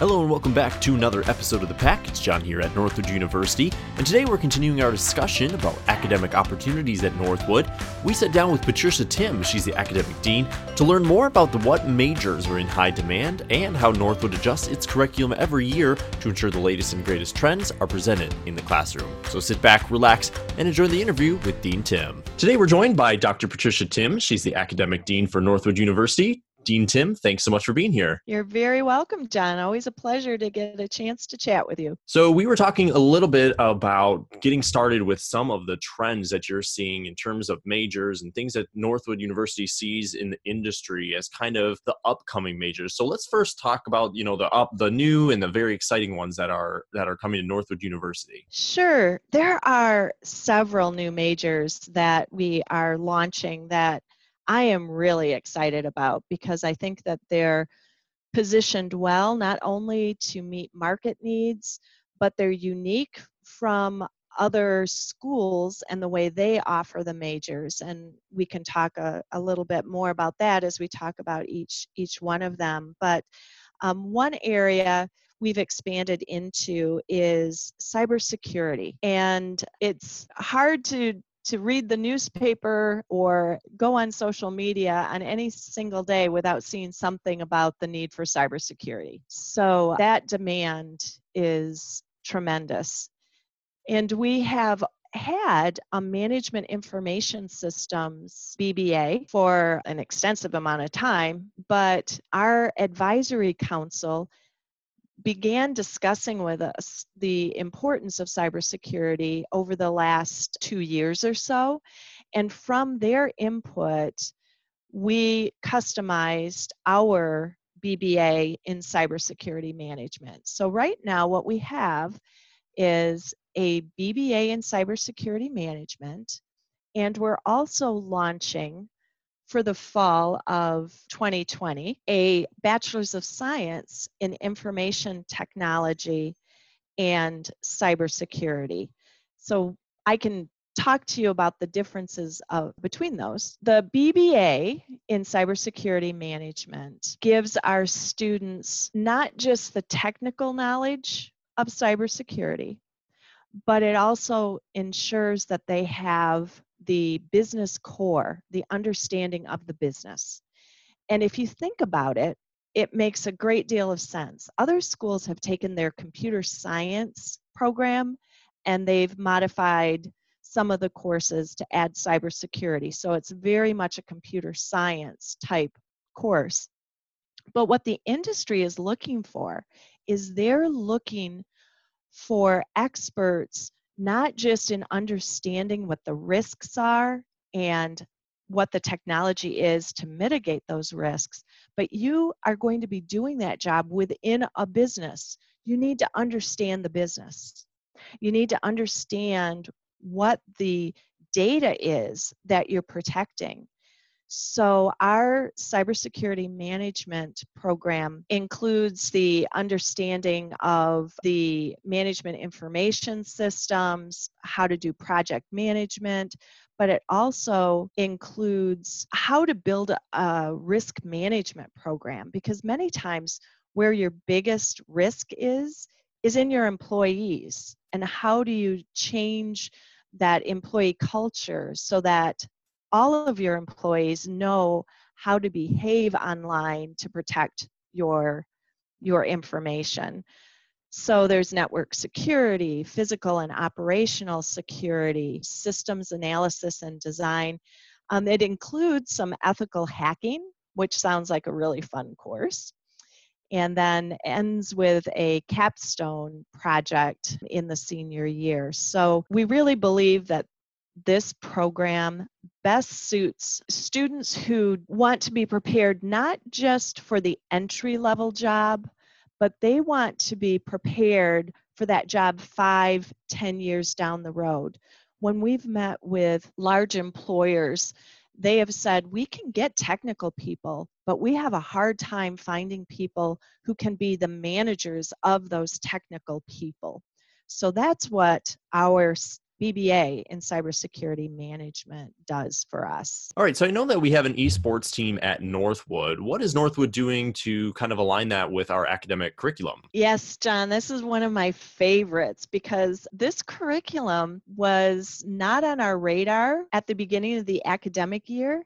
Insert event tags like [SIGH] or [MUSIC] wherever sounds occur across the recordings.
Hello and welcome back to another episode of The Pack. It's John here at Northwood University, and today we're continuing our discussion about academic opportunities at Northwood. We sat down with Patricia Timm, she's the academic dean, to learn more about the what majors are in high demand and how Northwood adjusts its curriculum every year to ensure the latest and greatest trends are presented in the classroom. So sit back, relax, and enjoy the interview with Dean Timm. Today we're joined by Dr. Patricia Timm, She's the academic dean for Northwood University. Dean Timm, thanks so much for being here. You're very welcome, John. Always a pleasure to get a chance to chat with you. So, we were talking a little bit about getting started with some of the trends that you're seeing in terms of majors and things that Northwood University sees in the industry as kind of the upcoming majors. So, let's first talk about, you know, the up the new and the very exciting ones that are that are coming to Northwood University. Sure. There are several new majors that we are launching that I am really excited about because I think that they're positioned well, not only to meet market needs, but they're unique from other schools and the way they offer the majors. And we can talk a, a little bit more about that as we talk about each, each one of them. But um, one area we've expanded into is cybersecurity. And it's hard to to read the newspaper or go on social media on any single day without seeing something about the need for cybersecurity. So that demand is tremendous. And we have had a management information systems BBA for an extensive amount of time, but our advisory council began discussing with us the importance of cybersecurity over the last two years or so. And from their input, we customized our BBA in cybersecurity management. So, right now, what we have is a BBA in cybersecurity management, and we're also launching for the fall of 2020 a Bachelor's of Science in Information Technology and Cybersecurity. So I can talk to you about the differences of, between those. The BBA in cybersecurity management gives our students not just the technical knowledge of cybersecurity, but it also ensures that they have the business core, the understanding of the business. And if you think about it, it makes a great deal of sense. Other schools have taken their computer science program and they've modified some of the courses to add cybersecurity. So it's very much a computer science type course. But what the industry is looking for is they're looking for experts not just in understanding what the risks are and what the technology is to mitigate those risks, but you are going to be doing that job within a business. You need to understand the business. You need to understand what the data is that you're protecting. So, our cybersecurity management program includes the understanding of the management information systems, how to do project management, but it also includes how to build a risk management program because many times where your biggest risk is, is in your employees. And how do you change that employee culture so that all of your employees know how to behave online to protect your your information so there's network security physical and operational security systems analysis and design um, it includes some ethical hacking which sounds like a really fun course and then ends with a capstone project in the senior year. So we really believe that this program best suits students who want to be prepared not just for the entry level job, but they want to be prepared for that job five, ten years down the road. When we've met with large employers, they have said we can get technical people, but we have a hard time finding people who can be the managers of those technical people. So that's what our BBA in cybersecurity management does for us. All right, so I know that we have an esports team at Northwood. What is Northwood doing to kind of align that with our academic curriculum? Yes, John, this is one of my favorites because this curriculum was not on our radar at the beginning of the academic year.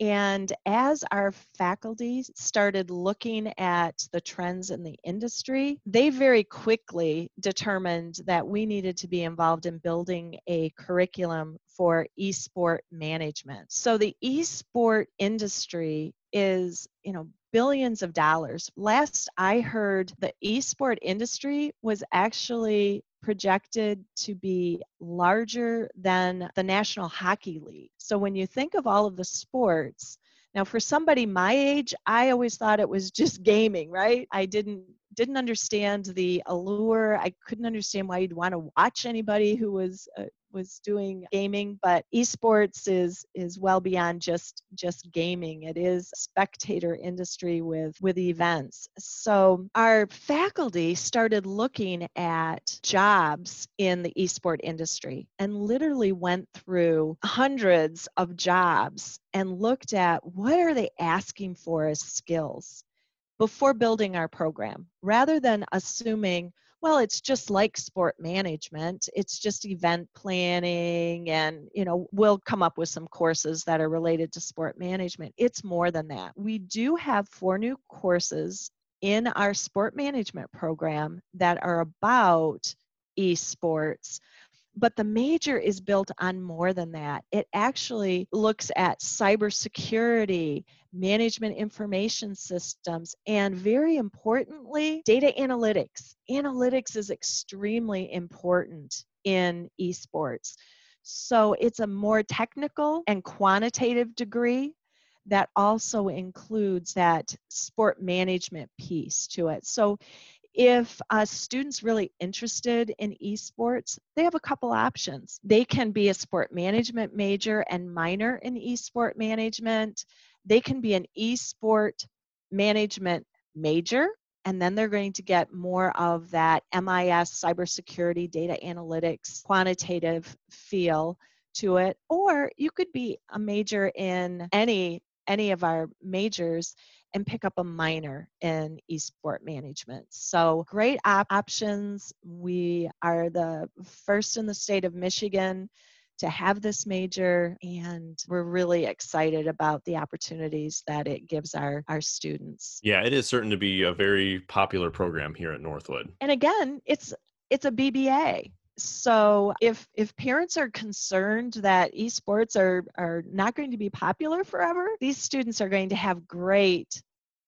And as our faculty started looking at the trends in the industry, they very quickly determined that we needed to be involved in building a curriculum for esport management. So the esport industry is, you know, billions of dollars. Last I heard, the esport industry was actually projected to be larger than the National Hockey League. So when you think of all of the sports, now for somebody my age, I always thought it was just [LAUGHS] gaming, right? I didn't didn't understand the allure. I couldn't understand why you'd want to watch anybody who was uh, was doing gaming, but esports is is well beyond just just gaming. It is a spectator industry with with events. So our faculty started looking at jobs in the esport industry and literally went through hundreds of jobs and looked at what are they asking for as skills before building our program rather than assuming well it's just like sport management it's just event planning and you know we'll come up with some courses that are related to sport management it's more than that. We do have four new courses in our sport management program that are about esports but the major is built on more than that. It actually looks at cybersecurity, management information systems, and very importantly, data analytics. Analytics is extremely important in esports. So it's a more technical and quantitative degree that also includes that sport management piece to it. So if a student's really interested in esports, they have a couple options. They can be a sport management major and minor in esport management. They can be an esport management major, and then they're going to get more of that MIS cybersecurity data analytics quantitative feel to it or you could be a major in any any of our majors and pick up a minor in esport management. So, great op- options. We are the first in the state of Michigan to have this major and we're really excited about the opportunities that it gives our our students. Yeah, it is certain to be a very popular program here at Northwood. And again, it's it's a BBA so if if parents are concerned that esports are are not going to be popular forever these students are going to have great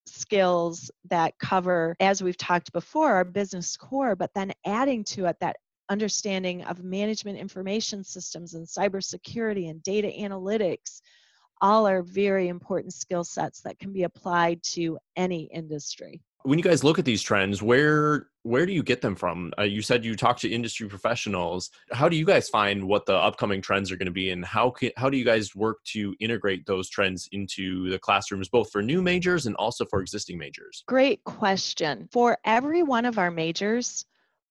skills that cover as we've talked before our business core but then adding to it that understanding of management information systems and cybersecurity and data analytics all are very important skill sets that can be applied to any industry when you guys look at these trends where where do you get them from? Uh, you said you talk to industry professionals. How do you guys find what the upcoming trends are going to be and how can, how do you guys work to integrate those trends into the classrooms both for new majors and also for existing majors? Great question. For every one of our majors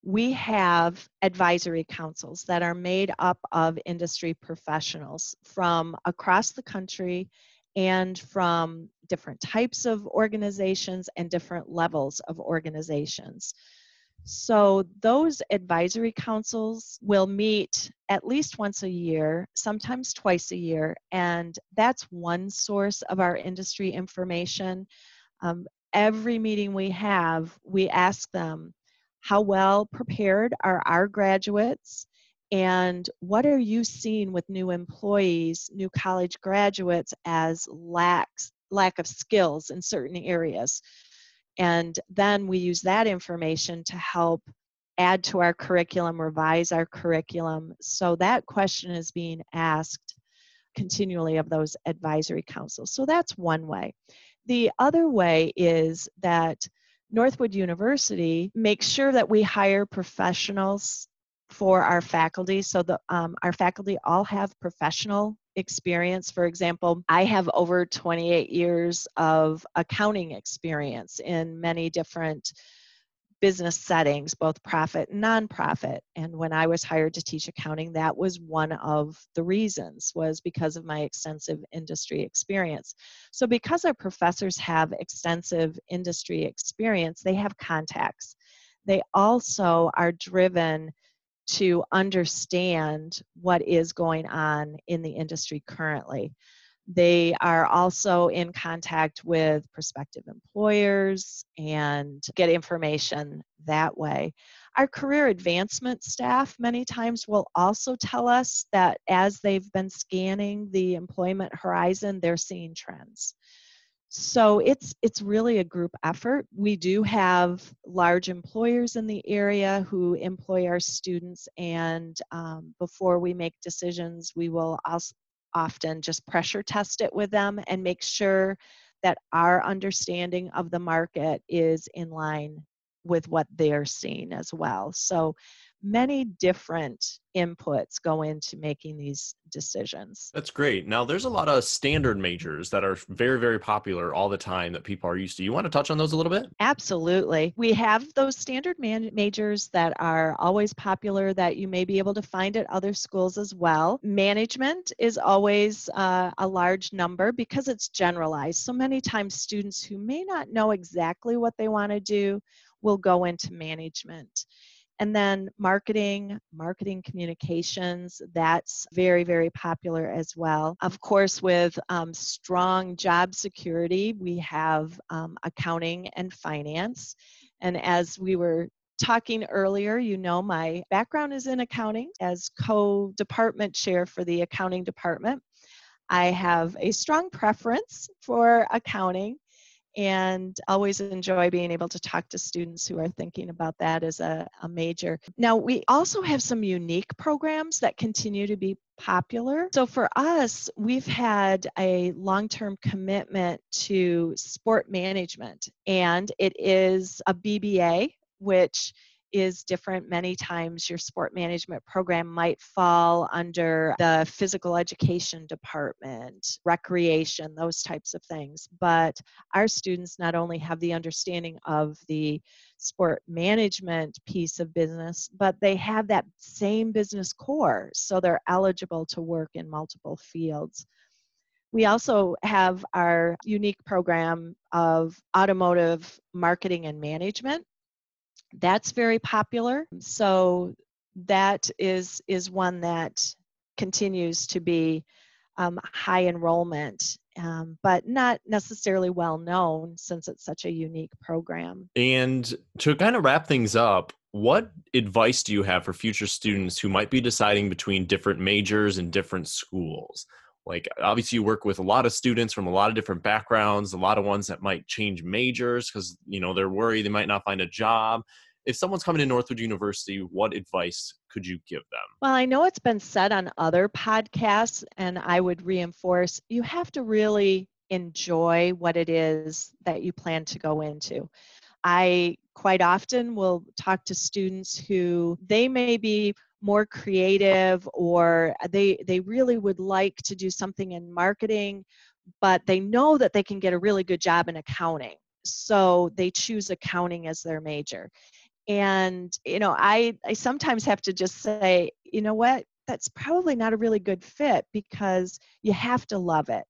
we have advisory councils that are made up of industry professionals from across the country and from different types of organizations and different levels of organizations. So, those advisory councils will meet at least once a year, sometimes twice a year, and that's one source of our industry information. Um, every meeting we have, we ask them, How well prepared are our graduates? And what are you seeing with new employees, new college graduates as lacks, lack of skills in certain areas? And then we use that information to help add to our curriculum, revise our curriculum. So that question is being asked continually of those advisory councils. So that's one way. The other way is that Northwood University makes sure that we hire professionals for our faculty. So the um, our faculty all have professional experience. For example, I have over 28 years of accounting experience in many different business settings, both profit and nonprofit. And when I was hired to teach accounting, that was one of the reasons was because of my extensive industry experience. So because our professors have extensive industry experience, they have contacts. They also are driven to understand what is going on in the industry currently. They are also in contact with prospective employers and get information that way. Our career advancement staff many times will also tell us that as they've been scanning the employment horizon, they're seeing trends. So it's it's really a group effort. We do have large employers in the area who employ our students, and um, before we make decisions, we will often just pressure test it with them and make sure that our understanding of the market is in line with what they're seeing as well. So many different inputs go into making these decisions. That's great. Now, there's a lot of standard majors that are very, very popular all the time that people are used to. You want to touch on those a little bit? Absolutely. We have those standard man- majors that are always popular that you may be able to find at other schools as well. Management is always uh, a large number because it's generalized. So many times, students who may not know exactly what they want to do will go into management. And then marketing, marketing communications, that's very, very popular as well. Of course, with um, strong job security, we have um, accounting and finance. And as we were talking earlier, you know my background is in accounting as co department chair for the accounting department. I have a strong preference for accounting and always enjoy being able to talk to students who are thinking about that as a, a, major. Now, we also have some unique programs that continue to be popular. So, for us, we've had a long term commitment to sport management, and it is a BBA, which is different. Many times, your sport management program might fall under the physical education department, recreation, those types of things. But our students not only have the understanding of the sport management piece of business, but they have that same business core. So they're eligible to work in multiple fields. We also have our unique program of automotive marketing and management that's very popular. So that is is one that continues to be um, high enrollment, um, but not necessarily well known since it's such a unique program. And to kind of wrap things up, what advice do you have for future students who might be deciding between different majors and different schools? Like obviously you work with a lot of students from a lot of different backgrounds a lot of ones that might change majors because you know they're worried they might not find a job. If someone's coming to northwood university what advice could you give them? Well i know it's been said on other podcasts and i would reinforce you have to really enjoy what it is that you plan to go into. I quite often will talk to students who they may be more creative or they they really would like to do something in marketing but they know that they can get a really good job in accounting. So they choose accounting as their major. And you know i i sometimes have to just say you know what? That's probably not a really good fit because you have to love it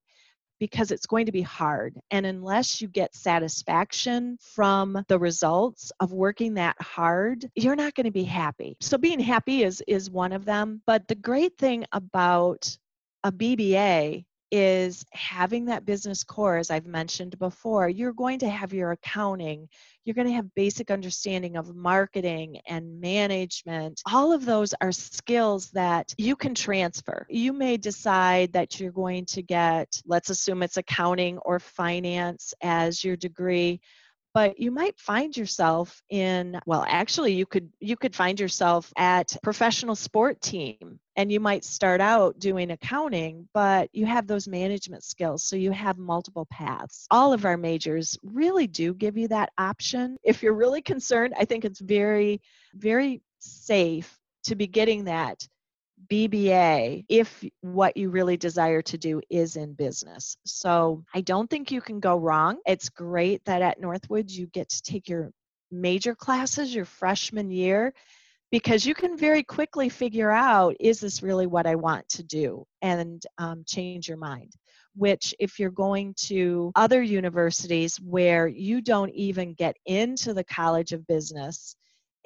because it's going to be hard. And unless you get satisfaction from the results of working that hard, you're not going to be happy. So being happy is is one of them, but the great thing about a BBA is having that business core, as I've mentioned before. You're going to have your accounting, you're going to have basic understanding of marketing and management. All of those are skills that you can transfer. You may decide that you're going to get, let's assume it's accounting or finance as your degree but you might find yourself in well actually you could you could find yourself at professional sport team and you might start out doing accounting but you have those management skills so you have multiple paths. All of our majors really do give you that option. If you're really concerned i think it's very very safe to be getting that BBA if what you really desire to do is in business. So I don't think you can go wrong. It's great that at Northwood you get to take your major classes your freshman year because you can very quickly figure out is this really what I want to do and um, change your mind. Which, if you're going to other universities where you don't even get into the College of Business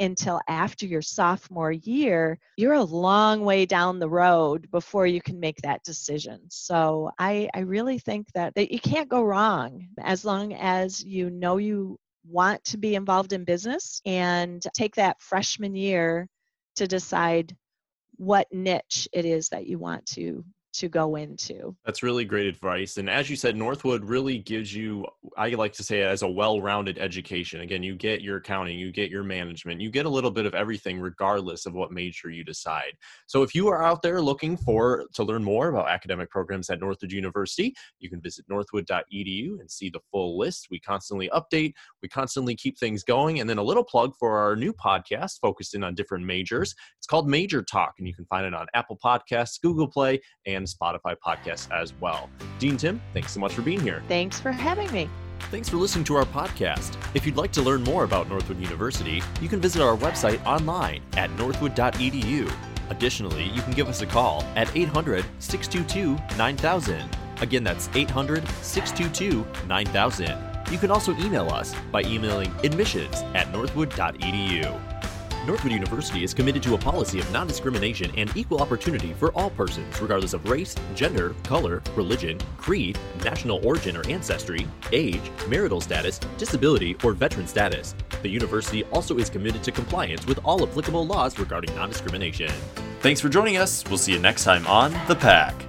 until after your sophomore year, you're a long way down the road before you can make that decision. So I, I really think that, that you can't go wrong as long as you know you want to be involved in business and take that freshman year to decide what niche it is that you want to to go into. That's really great advice. And as you said, Northwood really gives you, I like to say, as a well rounded education. Again, you get your accounting, you get your management, you get a little bit of everything, regardless of what major you decide. So if you are out there looking for to learn more about academic programs at Northwood University, you can visit northwood.edu and see the full list. We constantly update, we constantly keep things going. And then a little plug for our new podcast focused in on different majors. It's called Major Talk, and you can find it on Apple Podcasts, Google Play, and Spotify podcasts as well. Dean Timm, thanks so much for being here. Thanks for having me. Thanks for listening to our podcast. If you'd like to learn more about Northwood University, you can visit our website online at northwood.edu. Additionally, you can give us a call at 800 622 9000. Again, that's 800 622 9000. You can also email us by emailing admissions at northwood.edu. Northwood University is committed to a policy of non discrimination and equal opportunity for all persons, regardless of race, gender, color, religion, creed, national origin or ancestry, age, marital status, disability, or veteran status. The university also is committed to compliance with all applicable laws regarding non discrimination. Thanks for joining us. We'll see you next time on The Pack.